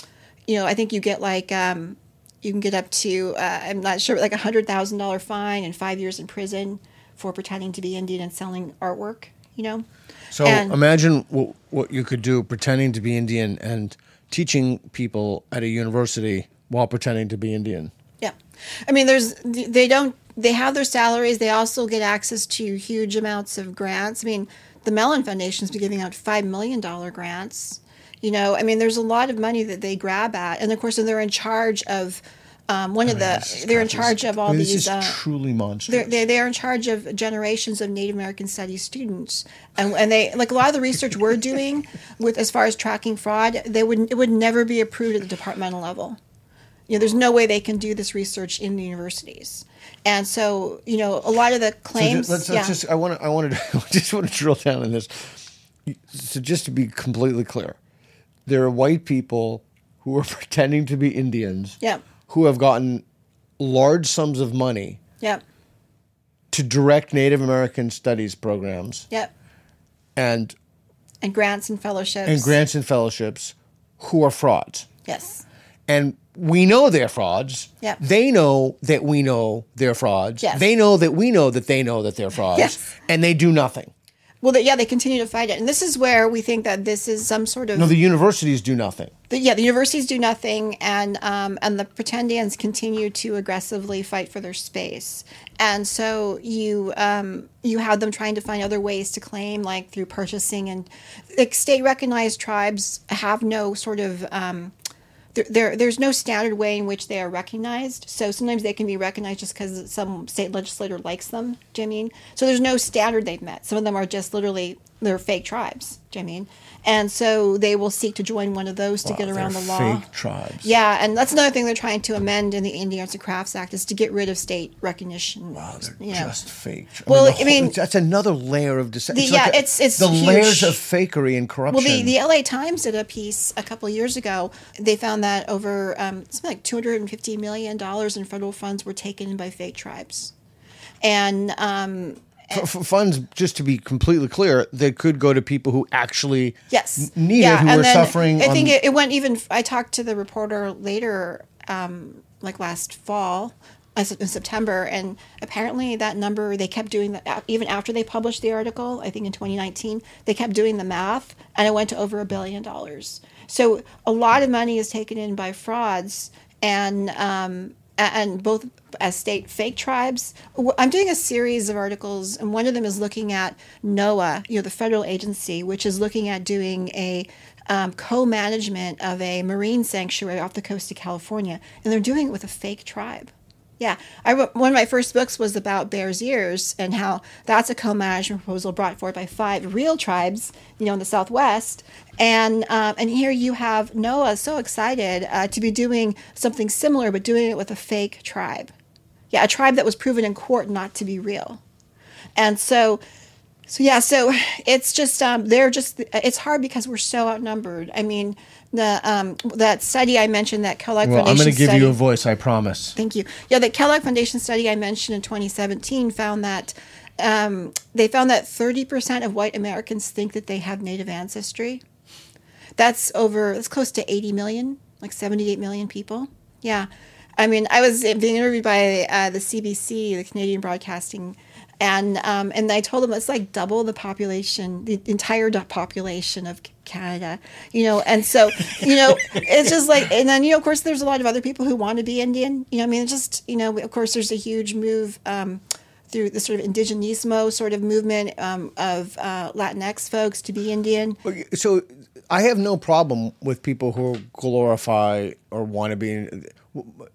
you know, I think you get like um, you can get up to uh, I'm not sure like a hundred thousand dollar fine and five years in prison for pretending to be Indian and selling artwork. You know, So And- imagine what, what you could do pretending to be Indian and teaching people at a university while pretending to be Indian. I mean, there's they don't they have their salaries. They also get access to huge amounts of grants. I mean, the Mellon Foundation's been giving out five million dollar grants. You know, I mean, there's a lot of money that they grab at, and of course, they're in charge of um, one of the. They're in charge of all I mean, these. This is uh, truly monstrous. they're, they're, they're in charge of generations of Native American Studies students, and, and they like a lot of the research we're doing with as far as tracking fraud, they would it would never be approved at the departmental level. You know, there's no way they can do this research in the universities, and so you know a lot of the So claims. ju- let's, yeah, let's just. I want to. I wanted. I just want to drill down in this. So just to be completely clear, there are white people who are pretending to be Indians. Yeah. Who have gotten large sums of money yeah, to direct Native American studies programs yeah, and and grants and fellowships and grants and fellowships who are frauds. Yes, And we know they're frauds. Yep. They know that we know they're frauds. Yes. They know that we know that they know that they're frauds. Yes. And they do nothing. well, yeah, they continue to fight it, and this is where we think that this is some sort of No, the universities do nothing. the, yeah, the universities do nothing, and um, and the pretendians continue to aggressively fight for their space, and so you um, you have them trying to find other ways to claim, like through purchasing and like state recognized tribes have no sort of um, there, there there's no standard way in which they are recognized. So sometimes they can be recognized just because some state legislator likes them. Do you I mean? So there's no standard they've met. Some of them are just literally they're fake tribes. do you I mean? And so they will seek to join one of those to get around the law. Fake tribes. Yeah, and that's another thing they're trying to amend in the Indian Arts and Crafts Act is to get rid of state recognition. Wow, they're you know. just fake. I Well, the I mean- that's another layer of deception. Yeah, it's- it's the huge. layers of fakery and corruption. Well, the, the LA Times did a piece a couple of years ago. They found that over um, something like $250 million in federal funds were taken in by fake tribes. And um, F- funds, just to be completely clear, they could go to people who actually Yes. need it, who and are suffering. I think on- it, it went even. I talked to the reporter later, um, like last fall, in September, and apparently that number they kept doing that even after they published the article. I think in 2019 they kept doing the math, and it went to over a billion dollars. So a lot of money is taken in by frauds, and um, and both as state fake tribes. I'm doing a series of articles, and one of them is looking at NOAA, you know, the federal agency, which is looking at doing a um, co-management of a marine sanctuary off the coast of California, and they're doing it with a fake tribe. Yeah, I one of my first books was about Bears Ears and how that's a co-management proposal brought forward by five real tribes, you know, in the Southwest. And um, and here you have NOAA so excited uh, to be doing something similar, but doing it with a fake tribe. Yeah, a tribe that was proven in court not to be real. And so, so yeah, so it's just um, they're just it's hard because we're so outnumbered. I mean, the um, that study I mentioned that Kellogg Foundation. well, I'm going to give study, you a voice, I promise. Thank you. Yeah, the Kellogg Foundation study I mentioned in 2017 found that um, they found that 30% of white Americans think that they have Native ancestry. That's over, that's close to 80 million, like 78 million people. Yeah. I mean, I was being interviewed by uh, the CBC, the Canadian Broadcasting, and um, and I told them it's like double the population, the entire population of Canada, you know. And so, you know, it's just like, and then you know, of course, there's a lot of other people who want to be Indian. You know, I mean, it's just you know, of course, there's a huge move. Um, through the sort of indigenismo sort of movement um, of uh, Latinx folks to be Indian. So I have no problem with people who glorify or want to be,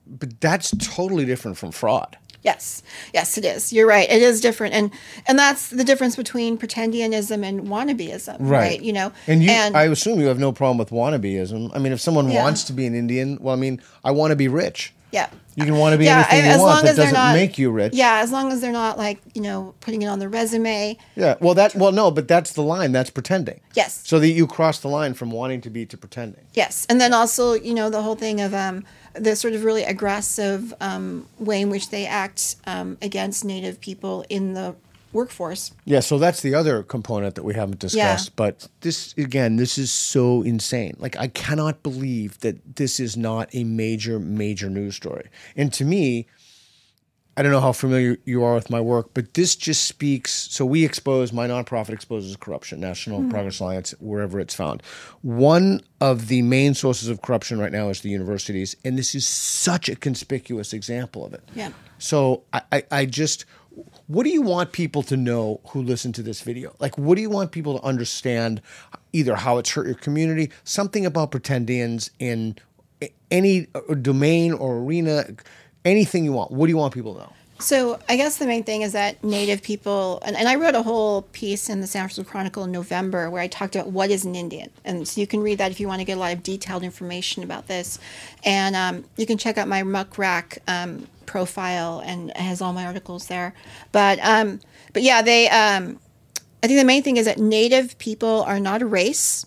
but that's totally different from fraud. Yes, yes, it is. You're right. It is different, and and that's the difference between pretendianism and wannabeism, right? You know, and you, I assume you have no problem with wannabeism. I mean, if someone Yeah. wants to be an Indian, well, I mean, I want to be rich. yeah, You can want to be yeah. anything I- you as want long that as they're doesn't not make you rich. Yeah, as long as they're not like you know putting it on their resume. Yeah. Well, that well, no, but that's the line. That's pretending. Yes. So that you cross the line from wanting to be to pretending. Yes, and then also you know the whole thing of um, the sort of really aggressive um, way in which they act um, against Native people in the workforce. Yeah, so that's the other component that we haven't discussed. But this, again, this is so insane. Like, I cannot believe that this is not a major, major news story. And to me, I don't know how familiar you are with my work, but this just speaks. So, we expose, my nonprofit exposes corruption, National hmm. Progress Alliance, wherever it's found. One of the main sources of corruption right now is the universities. And this is such a conspicuous example of it. Yeah. So I, I, I just, what do you want people to know who listen to this video? Like, what do you want people to understand? Either how it's hurt your community, something about pretendians in any domain or arena, anything you want. What do you want people to know? So I guess the main thing is that Native people, and, and I wrote a whole piece in the San Francisco Chronicle in November where I talked about what is an Indian, and so you can read that if you want to get a lot of detailed information about this, and um, you can check out my Muck Rack um, profile and it has all my articles there. But um, but yeah, they. Um, I think the main thing is that Native people are not a race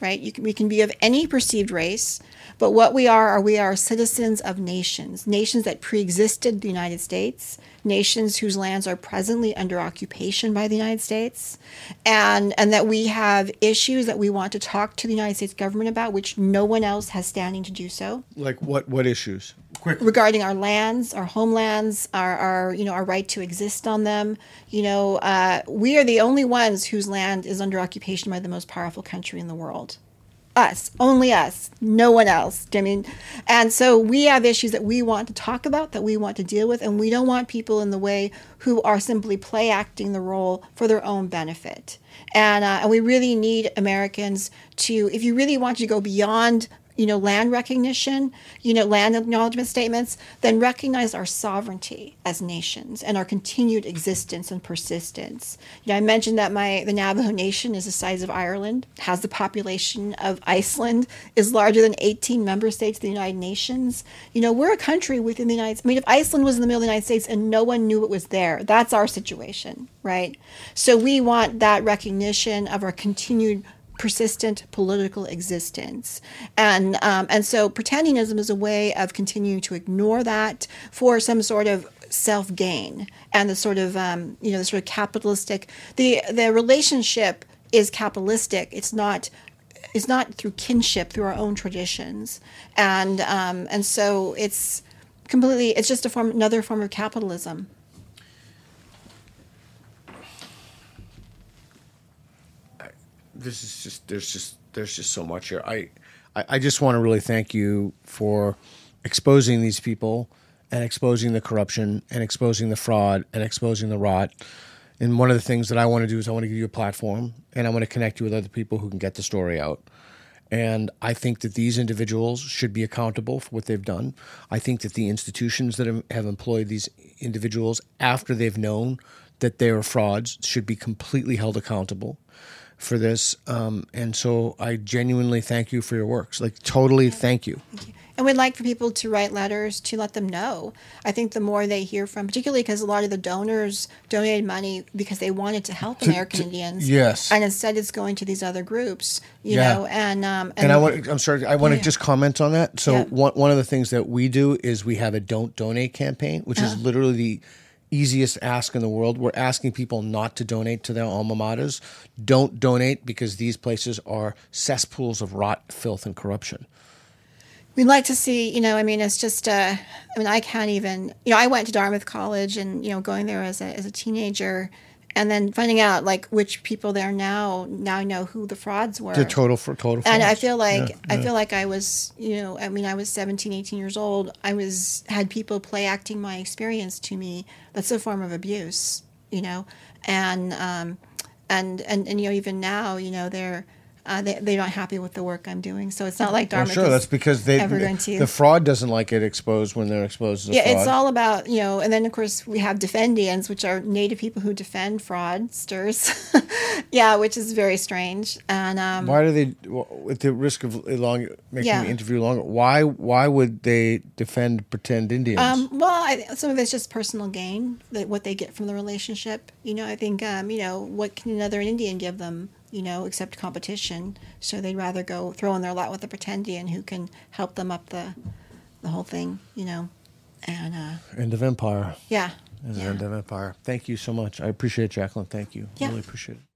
right? Can, we can be of any perceived race, but what we are are we are citizens of nations, nations that pre-existed the United States, nations whose lands are presently under occupation by the United States, and and that we have issues that we want to talk to the United States government about, which no one else has standing to do so Like, what what issues? Quick. regarding our lands, our homelands, our, our you know our right to exist on them. You know, uh, we are the only ones whose land is under occupation by the most powerful country in the world. Us, only us, no one else. I mean, and so we have issues that we want to talk about, that we want to deal with, and we don't want people in the way who are simply play acting the role for their own benefit. And uh, and we really need Americans to, if you really want to go beyond you know, land recognition, you know, land acknowledgement statements, then recognize our sovereignty as nations and our continued existence and persistence. You know, I mentioned that my the Navajo Nation is the size of Ireland, has the population of Iceland, is larger than 18 member states of the United Nations. You know, we're a country within the United. I mean, if Iceland was in the middle of the United States and no one knew it was there, that's our situation, right? So we want that recognition of our continued persistent political existence. And, um, and so pretendianism is a way of continuing to ignore that for some sort of self gain and the sort of, um, you know, the sort of capitalistic, the, the relationship is capitalistic. It's not is not through kinship, through our own traditions, and um, and so it's completely. It's just a form, another form of capitalism. This is just there's just there's just so much here. I I, I just want to really thank you for exposing these people and exposing the corruption and exposing the fraud and exposing the rot. And one of the things that I want to do is I want to give you a platform and I want to connect you with other people who can get the story out. And I think that these individuals should be accountable for what they've done. I think that the institutions that have employed these individuals after they've known that they are frauds should be completely held accountable for this. Um, and so I genuinely thank you for your works. Like, totally yeah. thank you. Thank you. And we'd like for people to write letters to let them know. I think the more they hear from, particularly because a lot of the donors donated money because they wanted to help to, American to, Indians. Yes. And instead, it's going to these other groups. You yeah. know, and um, and, and I want. I'm sorry. I want to just comment on that. So yeah. one one of the things that we do is we have a don't donate campaign, which uh-huh. is literally the easiest ask in the world. We're asking people not to donate to their alma maters. Don't donate because these places are cesspools of rot, filth, and corruption. We'd like to see, you know, I mean, it's just, uh, I mean, I can't even, you know, I went to Dartmouth College and, you know, going there as a, as a teenager and then finding out like which people there now now know who the frauds were. The total for total frauds. and i feel like yeah, i feel like i was you know i mean i was 17 18 years old. I was had people play acting my experience to me. That's a form of abuse you know? And um and and, and you know even now you know they're uh, they, they're not happy with the work I'm doing. So it's not like Dartmouth. Well, sure, that's because they ever going to. the fraud doesn't like it exposed when they're exposed. yeah, fraud. Yeah, it's all about you know, and then of course we have Defendians, which are Native people who defend fraudsters. yeah, which is very strange. And um, why do they, at the risk of long making yeah. the interview longer, why why would they defend pretend Indians? Um, well, I, some of it's just personal gain, that what they get from the relationship. You know, I think um, you know what can another Indian give them you know, accept competition. So they'd rather go throw in their lot with a pretendian who can help them up the the whole thing, you know. And uh, end of empire. Yeah. yeah. End of empire. Thank you so much. I appreciate it, Jacqueline. Thank you. Yeah. Really appreciate it.